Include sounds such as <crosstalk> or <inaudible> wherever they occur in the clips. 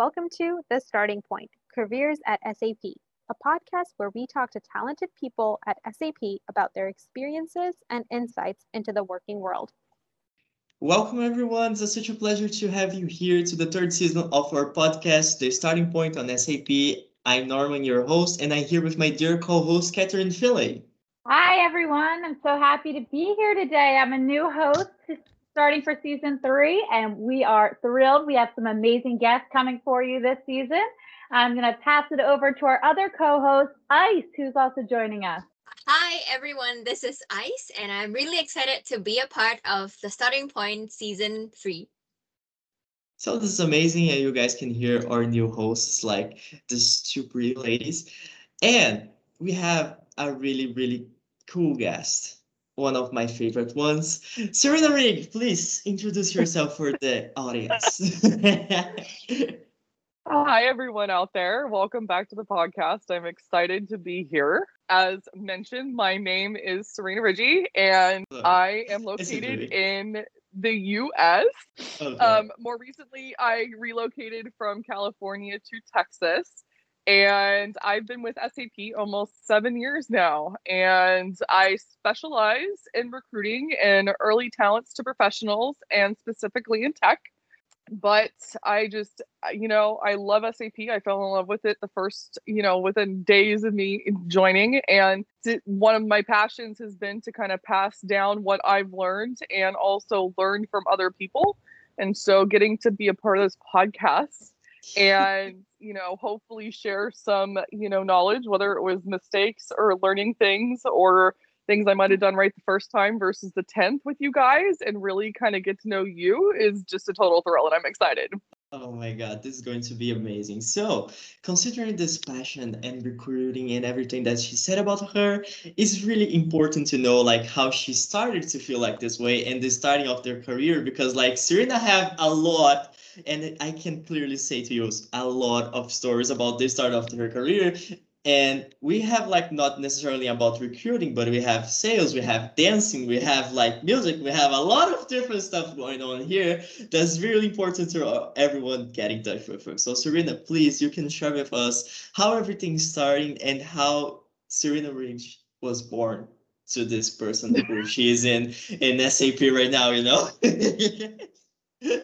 Welcome to The Starting Point Careers at SAP, a podcast where we talk to talented people at SAP about their experiences and insights into the working world. Welcome, everyone. It's such a pleasure to have you here to the third season of our podcast, The Starting Point on SAP. I'm Norman, your host, and I'm here with my dear co host, Katherine Finley. Hi, everyone. I'm so happy to be here today. I'm a new host starting for season three, and we are thrilled. We have some amazing guests coming for you this season. I'm going to pass it over to our other co host, Ice, who's also joining us. Hi, everyone. This is Ice, and I'm really excited to be a part of the Starting Point season three. So this is amazing, and you guys can hear our new hosts like these two pretty ladies, and we have a really really cool guest one of my favorite ones. Sarena Riggi, please introduce yourself for the audience. <laughs> Hi, everyone out there. Welcome back to the podcast. I'm excited to be here. As mentioned, my name is Sarena Riggi, and I am located in the US. Okay. Um, more recently, I relocated from California to Texas and I've been with SAP almost seven years now. And I specialize in recruiting and early talents to professionals and specifically in tech. But I just, you know, I love SAP. I fell in love with it the first, you know, within days of me joining. And one of my passions has been to kind of pass down what I've learned and also learn from other people. And so getting to be a part of this podcast and you know hopefully share some you know knowledge whether it was mistakes or learning things or things i might have done right the first time versus the 10th with you guys and really kind of get to know you is just a total thrill and i'm excited Oh my God, this is going to be amazing. So, considering this passion and recruiting and everything that she said about her, it's really important to know like how she started to feel like this way and the starting of their career because like Sarena have a lot and I can clearly say to you a lot of stories about the start of her career. And we have like not necessarily about recruiting, but we have sales, we have dancing, we have like music, we have a lot of different stuff going on here. That's really important to uh, everyone get in touch with her. So Sarena, please, you can share with us how everything starting and how Sarena Riggi was born to this person who she is in in SAP right now, you know? <laughs>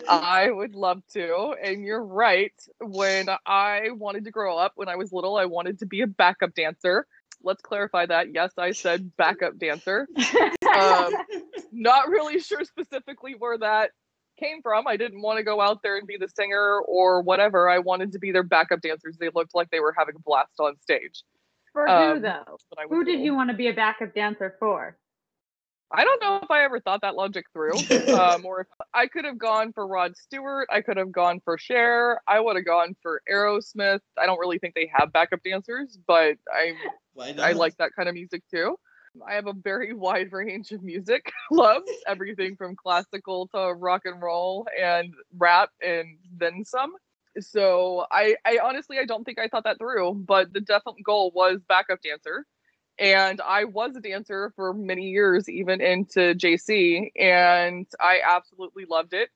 I would love to. And you're right. When I wanted to grow up, when I was little, I wanted to be a backup dancer. Let's clarify that. Yes, I said backup dancer. Um, <laughs> not really sure specifically where that came from. I didn't want to go out there and be the singer or whatever. I wanted to be their backup dancers. They looked like they were having a blast on stage. For um, who, though? Who did you want to be a backup dancer for? I don't know if I ever thought that logic through, <laughs> um, or if I could have gone for Rod Stewart. I could have gone for Cher. I would have gone for Aerosmith. I don't really think they have backup dancers, but I I like that kind of music too. I have a very <laughs> wide range of music <laughs> loves, everything from classical to rock and roll and rap and then some. So I I honestly I don't think I thought that through, but the definite goal was backup dancer and I was a dancer for many years, even into JC, and I absolutely loved it.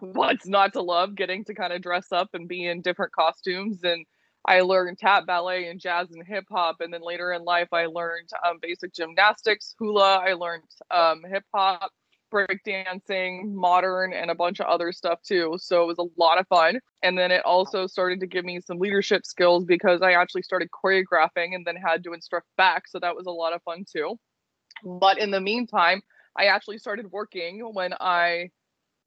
What's not to love? Getting to kind of dress up and be in different costumes. And I learned tap, ballet, and jazz and hip hop. And then later in life, I learned um, basic gymnastics, hula. I learned um, hip hop breakdancing, modern, and a bunch of other stuff too. So it was a lot of fun. And then it also started to give me some leadership skills because I actually started choreographing and then had to instruct back. So that was a lot of fun too. But in the meantime, I actually started working when I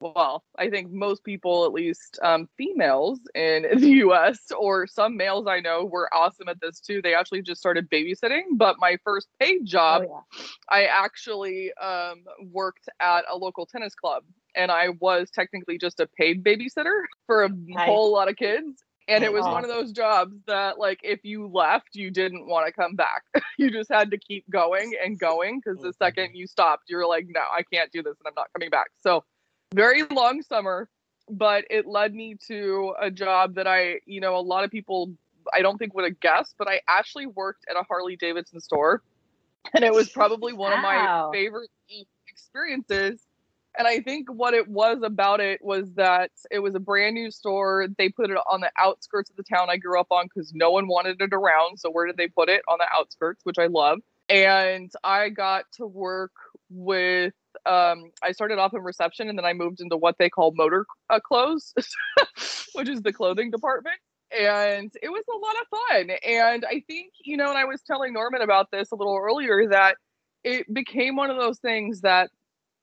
well, I think most people, at least um, females in <laughs> the US, or some males I know, were awesome at this too. They actually just started babysitting. But my first paid job, oh, yeah. I actually um, worked at a local tennis club. And I was technically just a paid babysitter for a nice. whole lot of kids. And it was awesome. one of those jobs that, like, if you left, you didn't want to come back. <laughs> you just had to keep going and going because the second you stopped, you're like, no, I can't do this and I'm not coming back. So, very long summer, but it led me to a job that I, you know, a lot of people I don't think would have guessed, but I actually worked at a Harley Davidson store. And it was probably one of my favorite experiences And I think what it was about it was that it was a brand new store. They put it on the outskirts of the town I grew up on because no one wanted it around. So where did they put it? On the outskirts, which I love. And I got to work with um, I started off in reception and then I moved into what they call motor uh, clothes, <laughs> which is the clothing department. And it was a lot of fun. And I think, you know, and I was telling Norman about this a little earlier that it became one of those things that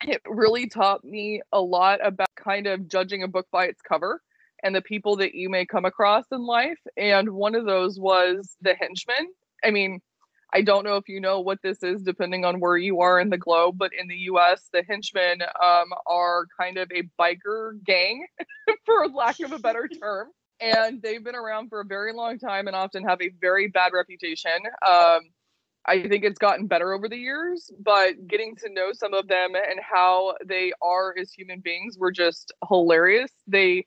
it really taught me a lot about kind of judging a book by its cover and the people that you may come across in life. And one of those was the henchman. I mean, I don't know if you know what this is, depending on where you are in the globe, but in the US, the henchmen um, are kind of a biker gang, <laughs> for lack of a better <laughs> term. And they've been around for a very long time and often have a very bad reputation. Um, I think it's gotten better over the years, but getting to know some of them and how they are as human beings were just hilarious. They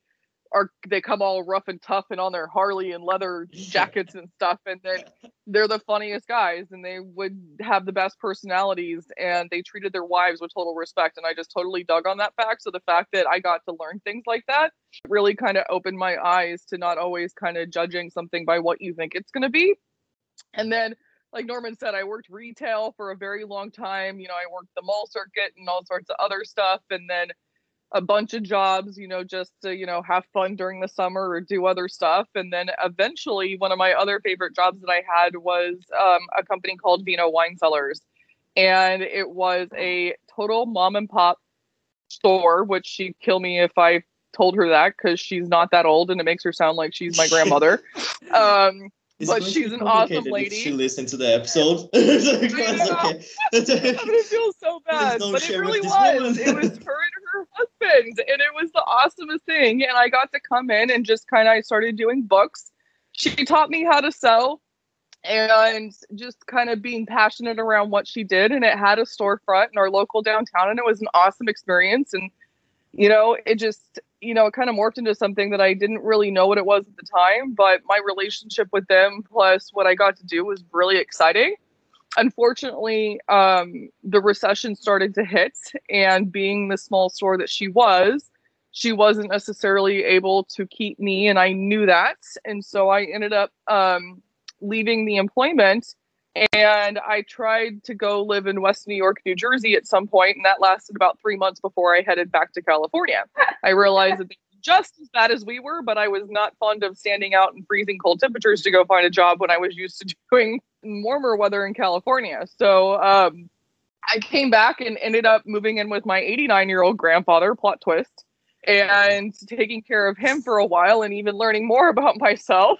are they come all rough and tough and on their Harley and leather jackets and stuff, and then <laughs> they're the funniest guys, and they would have the best personalities, and they treated their wives with total respect, and I just totally dug on that fact. So the fact that I got to learn things like that really kind of opened my eyes to not always kind of judging something by what you think it's going to be, and then like Norman said, I worked retail for a very long time. You know, I worked the mall circuit and all sorts of other stuff. And then a bunch of jobs, you know, just to, you know, have fun during the summer or do other stuff. And then eventually, one of my other favorite jobs that I had was um, a company called Vino Wine Cellars. And it was a total mom and pop store, which she'd kill me if I told her that because she's not that old and it makes her sound like she's my grandmother. <laughs> um, but she's an awesome lady. She listened to the episode. <laughs> okay. I'm gonna feel so bad, but it really was. it was her <laughs> husband, and it was the awesomest thing. And I got to come in and just kind of started doing books. She taught me how to sew, and just kind of being passionate around what she did. And it had a storefront in our local downtown, and it was an awesome experience. And you know, it just you know, it kind of morphed into something that I didn't really know what it was at the time, but my relationship with them plus what I got to do was really exciting. Unfortunately, um, the recession started to hit, and being the small store that she was, she wasn't necessarily able to keep me, and I knew that. And so I ended up um, leaving the employment and I tried to go live in West New York, New Jersey at some point, and that lasted about three months before I headed back to California. I realized that just as bad as we were, but I was not fond of standing out in freezing cold temperatures to go find a job when I was used to <laughs> doing warmer weather in California. So um, I came back and ended up moving in with my 89 year old grandfather, plot twist, and taking care of him for a while and even learning more about <laughs> myself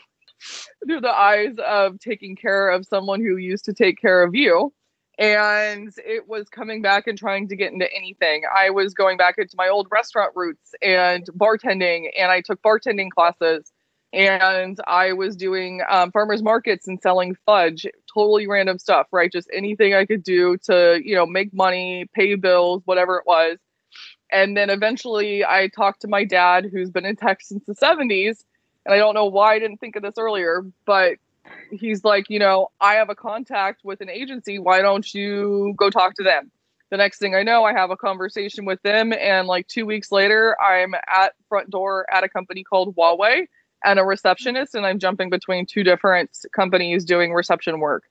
through the eyes of taking care of someone who used to take care of you. And it was coming back and trying to get into anything. I was going back into my old restaurant roots and bartending, and I took bartending classes. And I was doing um, farmers markets and selling fudge, totally random stuff, right? Just anything I could do to, you know, make money, pay bills, whatever it was. And then eventually I talked to my dad, who's been in tech since the 70s, and I don't know why I didn't think of this earlier, but he's like, you know, I have a contact with an agency. Why don't you go talk to them? The next thing I know, I have a conversation with them, and like two weeks later, I'm at front door at a company called Huawei and a receptionist, and I'm jumping between two different companies doing reception work.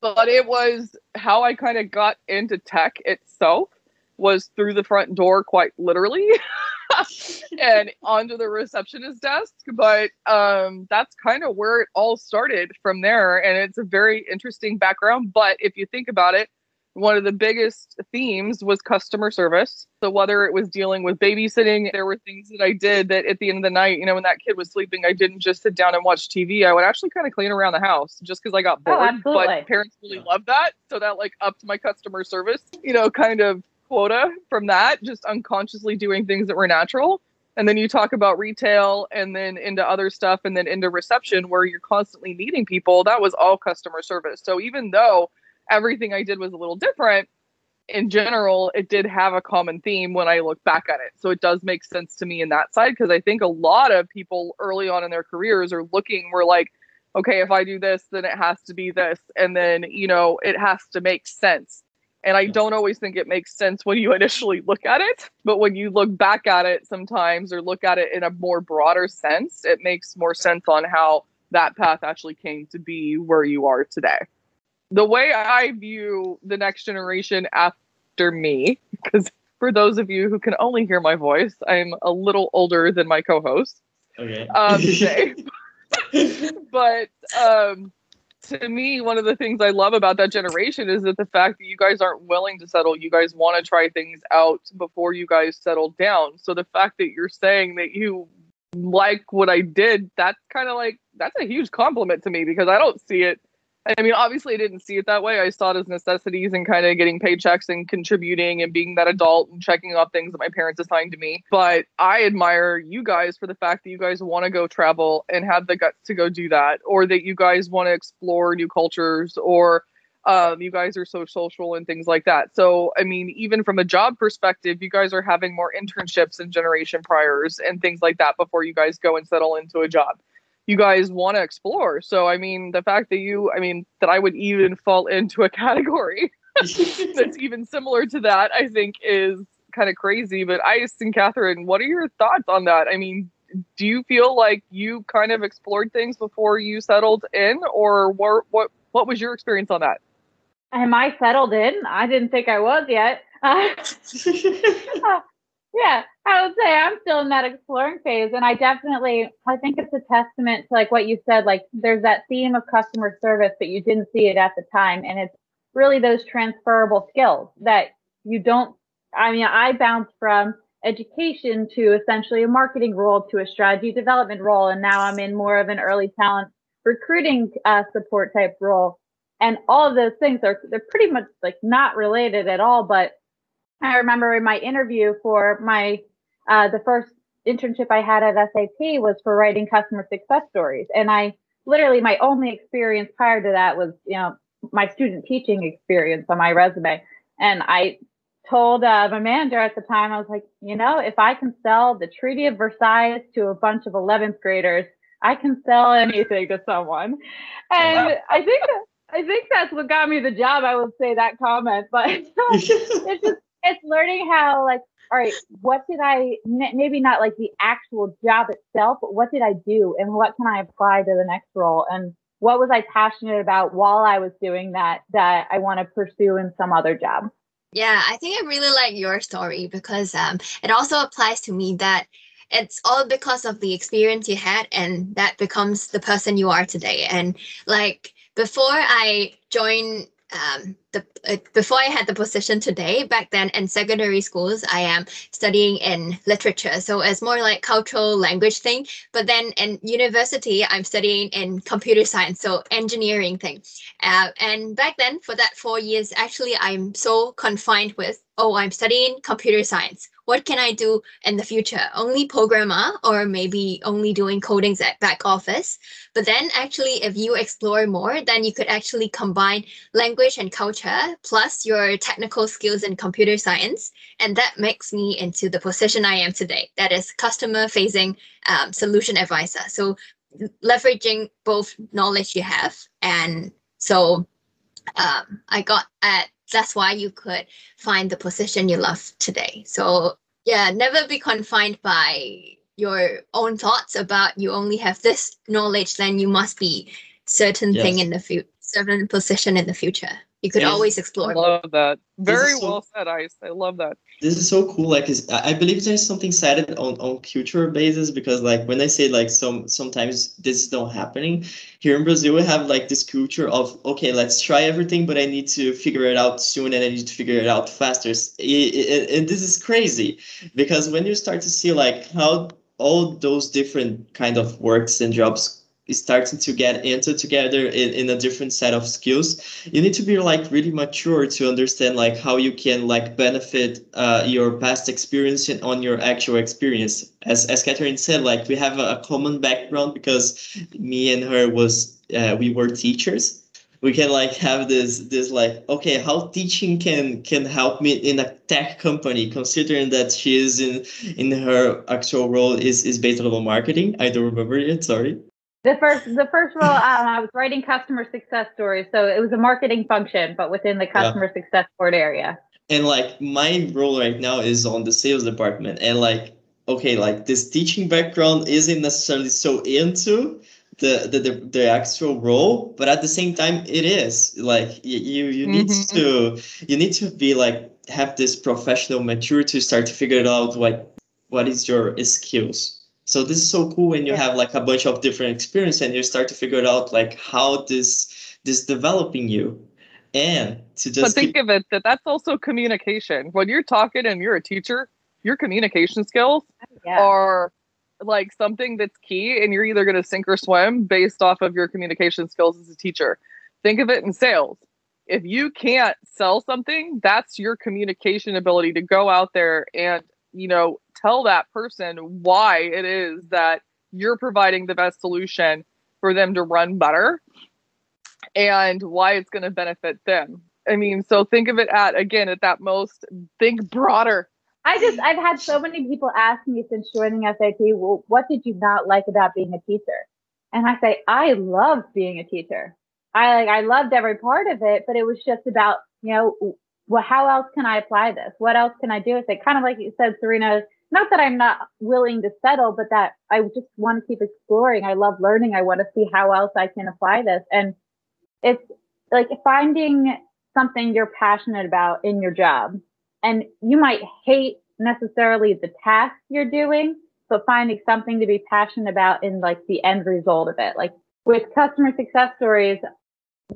But it was how I kind of got into tech itself was through the front door, quite literally. <laughs> <laughs> and onto the receptionist desk. But um, that's kind of where it all started from there. And it's a very interesting background. But if you think about it, one of the biggest themes was customer service. So whether it was dealing with babysitting, there were things that I did that at the end of the night, you know, when that kid was sleeping, I didn't just sit down and watch TV. I would actually kind of clean around the house just because I got oh, bored. Oh, but parents really loved that. So that like upped my customer service, you know, kind of quota from that, just unconsciously doing things that were natural. And then you talk about retail and then into other stuff and then into reception where you're constantly meeting people. That was all customer service. So even though everything I did was a little different, in general, it did have a common theme when I look back at it. So it does make sense to me in that side because I think a lot of people early on in their careers are looking, we're like, okay, if I do this, then it has to be this. And then, you know, it has to make sense And I don't always think it makes sense when you <laughs> initially look at it, but when you look back at it sometimes or look at it in a more broader sense, it makes more sense on how that path actually came to be where you are today. The way I view the next generation after me, because for those of you who can only hear my voice, I'm a little older than my co host Okay. um, <laughs> today. <laughs> but um, to me, one of the things I love about that generation is that the fact that you guys aren't willing to settle, you guys want to try things out before you guys settle down. So the fact that you're saying that you like what I did, that's kind of like that's a huge compliment to me because I don't see it. I mean, obviously, I didn't see it that way. I saw it as necessities and kind of getting paychecks and contributing and being that adult and checking off things that my parents assigned to me. But I admire you guys for the fact that you guys want to go travel and have the guts to go do that, or that you guys want to explore new cultures, or um, you guys are so social and things like that. So, I mean, even from a job perspective, you guys are having more internships and generation priors and things like that before you guys go and settle into a job. You guys want to explore. So, I mean, the fact that you, I mean, that I would even fall into a <laughs> category <laughs> that's even similar to that, I think is kind of crazy. But Ice and Katherine, what are your thoughts on that? I mean, do you feel like you kind of explored things before you settled in, or what? What, what was your experience on that? Am I settled in? I didn't think I was yet. Uh, <laughs> yeah, I would say I'm still in that exploring phase. And I definitely, I think it's a testament to like what you said, like there's that theme of customer service, but you didn't see it at the time. And it's really those transferable skills that you don't, I mean, I bounced from education to essentially a marketing role to a strategy development role. And now I'm in more of an early talent recruiting uh, support type role. And all of those things are, they're pretty much like not related at all, but I remember in my interview for my uh, the first internship I had at SAP was for writing customer success stories, and I literally my only experience prior to that was you know my student teaching experience on my resume, and I told uh, my manager at the time I was like, you know, if I can sell the Treaty of Versailles to a bunch of 11th graders, I can sell anything to someone, and I think. I think that's what got me the job. I would say that comment, but <laughs> it's just it's learning how like all right what did i maybe not like the actual job itself but what did i do and what can i apply to the next role? And what was i passionate about while i was doing that that i want to pursue in some other job? Yeah i think i really like your story because um, it also applies to me that it's all because of the experience you had and that becomes the person you are today. And like before i joined um, the uh, before I had the position today, back then in secondary schools, I am studying in literature, so it's more like cultural language thing. But then in university, I'm studying in computer science, so engineering thing. Uh, and back then, for that four years, actually, I'm so confined with oh, I'm studying computer science. What can I do in the future? Only programmer or maybe only doing codings at back office. But then actually, if you explore more, then you could actually combine language and culture plus your technical skills in computer science. And that makes me into the position I am today. That is customer facing um, solution advisor. So leveraging both knowledge you have. And so um, I got at that's why you could find the position you love today. So yeah, never be confined by your own thoughts about you only have this knowledge, then you must be certain yes. thing in the future, certain position in the future. You could yes. always explore. I love that. Very so, well said, Ice. I love that. This is so cool. Like, I believe there's something said on on culture basis because, like, when I say like some sometimes this is not happening here in Brazil, we have like this culture of okay, let's try everything, but I need to figure it out soon and I need to figure it out faster. And this is crazy because when you start to see like how all those different kind of works and jobs starting to get into together in, in a different set of skills. You need to be like really mature to understand like how you can like benefit uh, your past experience on your actual experience. As as katherine said like we have a, a common background because me and her was uh, we were teachers. We can like have this this like okay how teaching can can help me in a tech company considering that she is in in her actual role is is based on marketing. I don't remember yet sorry The first, the first role, <laughs> um, I was writing customer success stories, so it was a marketing function, but within the customer success board area. And like my role right now is on the sales department, and like okay, like this teaching background isn't necessarily so into the the the, the actual role, but at the same time, it is like you you, you need Mhm. to you need to be like have this professional maturity to start to figure it out what what is your skills. So this is so cool when you Yeah. have like a bunch of different experience and you start to figure it out like how this this developing you and to just but think keep, of it that that's also communication. When you're talking and you're a teacher, your communication skills oh, Yeah. are like something that's key and you're either going to sink or swim based off of your communication skills as a teacher think of it in sales if you can't sell something that's your communication ability to go out there and you know tell that person why it is that you're providing the best solution for them to run better and why it's going to benefit them i mean so think of it at again at that most think broader I just I've had so many people ask me since joining SAP, well, what did you not like about being a teacher? And I say, I loved being a teacher. I like I loved every part of it, but it was just about, you know, well, how else can I apply this? What else can I do with it? Kind of like you said, Sarena, not that I'm not willing to settle, but that I just want to keep exploring. I love learning. I want to see how else I can apply this. And it's like finding something you're passionate about in your job and you might hate necessarily the task you're doing, but finding something to be passionate about in like the end result of it. Like with customer success stories,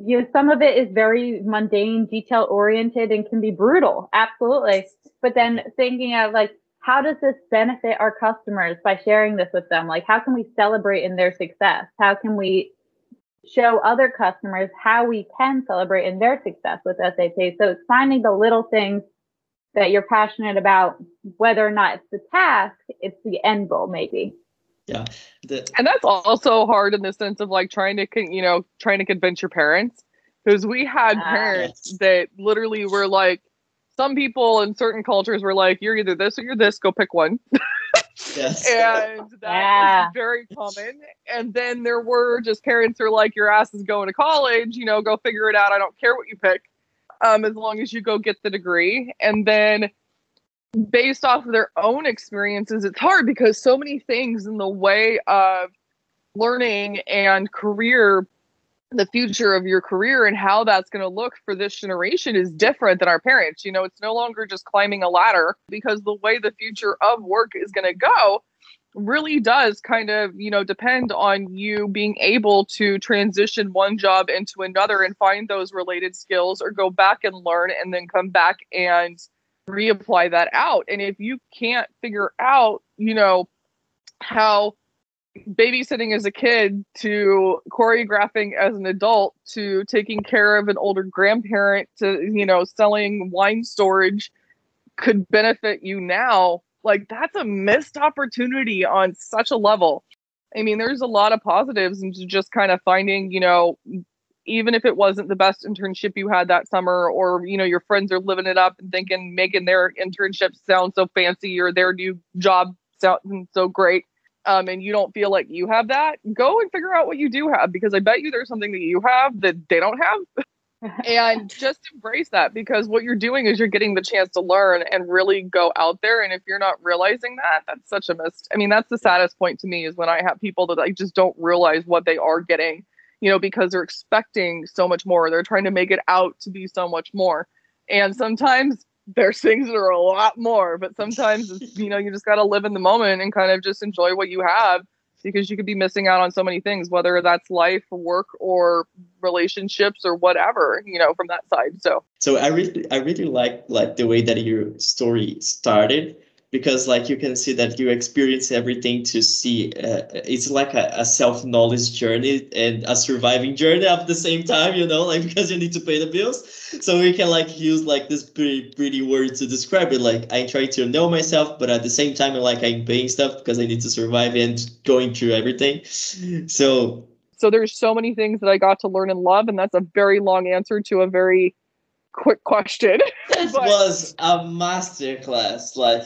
you know, some of it is very mundane, detail oriented and can be brutal. Absolutely. But then thinking of like, how does this benefit our customers by sharing this with them? Like, how can we celebrate in their success? How can we show other customers how we can celebrate in their success with SAP? So it's finding the little things that you're passionate about, whether or not it's the task, it's the end goal, maybe. the, and that's also hard in the sense of like trying to con- you know trying to convince your parents because we had Ah. parents Yes. that literally were like some people in certain cultures were like you're either this or you're this go pick one. Yes. <laughs> And that Yeah. is very common. And then there were just parents who are like your ass is going to college you know go figure it out. I don't care what you pick um, as long as you go get the degree. And then based off of their own experiences it's hard because so many things in the way of learning and career the future of your career and how that's going to look for this generation is different than our parents. You know it's no longer just climbing a ladder because the way the future of work is going to go really does kind of you know depend on you being able to transition one job into another and find those related skills or go back and learn and then come back and reapply that out. And if you can't figure out you know how babysitting as a kid to choreographing as an adult to taking care of an older grandparent to you know selling wine storage could benefit you now. Like that's a missed opportunity on such a level. I mean there's a lot of positives and just kind of finding you know even if it wasn't the best internship you had that summer or you know your friends are living it up and thinking making their internship sound so fancy or their new job sound so great um, and you don't feel like you have that go and figure out what you do have because i bet you there's something that you have that they don't have <laughs> and just embrace that because what you're doing is you're getting the chance to learn and really go out there and if you're not realizing that that's such a mist. i mean that's the saddest point to me is when i have people that i just don't realize what they are getting you know because they're expecting so much more they're trying to make it out to be so much more and sometimes there's things that are a lot more but sometimes <laughs> you know you just got to live in the moment and kind of just enjoy what you have because you could be missing out on so many things whether that's life work or relationships or whatever you know from that side so. So i really i really like like the way that your story started because like you can see that you experience everything to see uh, it's like a, a self-knowledge journey and a surviving journey at the same time you know like <laughs> because you need to pay the bills. So we can like use like this pretty pretty word to describe it. Like i try to know myself but at the same time like i'm paying stuff because i need to survive and going through everything. So so there's so many things that i got to learn and love and that's a very long answer to a very quick question. <laughs> This But- was a master class like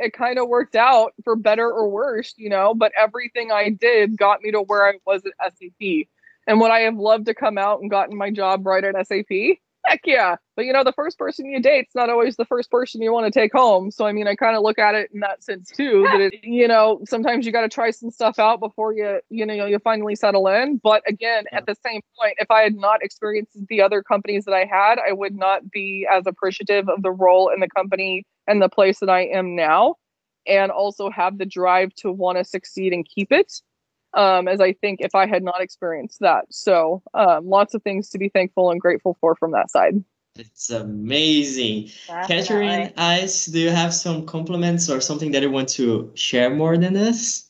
it kind of worked out for better or worse, you know, but everything I did got me to where I was at SAP. And would I have loved to come out and gotten my job right at SAP? Heck yeah. But you know, the first person you date's not always the first person you want to take home. So I mean, I kind of look at it in that sense too. That it, you know, sometimes you got to try some stuff out before you, you know, you finally settle in. But again, at the same point, if I had not experienced the other companies that I had, I would not be as appreciative of the role in the company and the place that I am now, and also have the drive to want to succeed and keep it um, as I think if I had not experienced that. So um, lots of things to be thankful and grateful for from that side. It's amazing. Definitely. Katherine, Ice, do you have some compliments or something that you want to share more than this?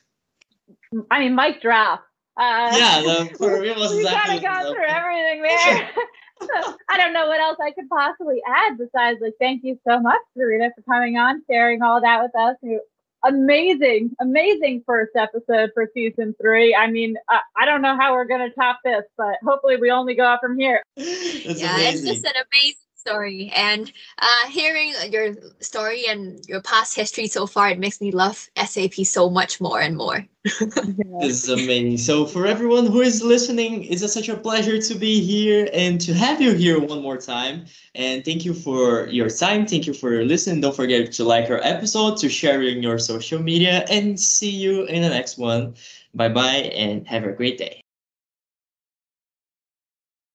I mean, mic drop. Uh, yeah, the, for me was <laughs> we kind of got through everything there. <laughs> <laughs> I don't know what else I could possibly add besides like thank you so much, Sarita, for coming on, sharing all that with us. You- Amazing, amazing first episode for season three. I mean, I, I don't know how we're gonna top this, but hopefully we only go up from here. It's yeah, amazing. it's just an amazing story. And uh, hearing your story and your past history so far, it makes me love SAP so much more and more. <laughs> This is amazing. So for everyone who is listening, it's a, such a pleasure to be here and to have you here one more time. And thank you for your time. Thank you for listening. Don't forget to like our episode, to share in your social media, and see you in the next one. Bye bye, and have a great day.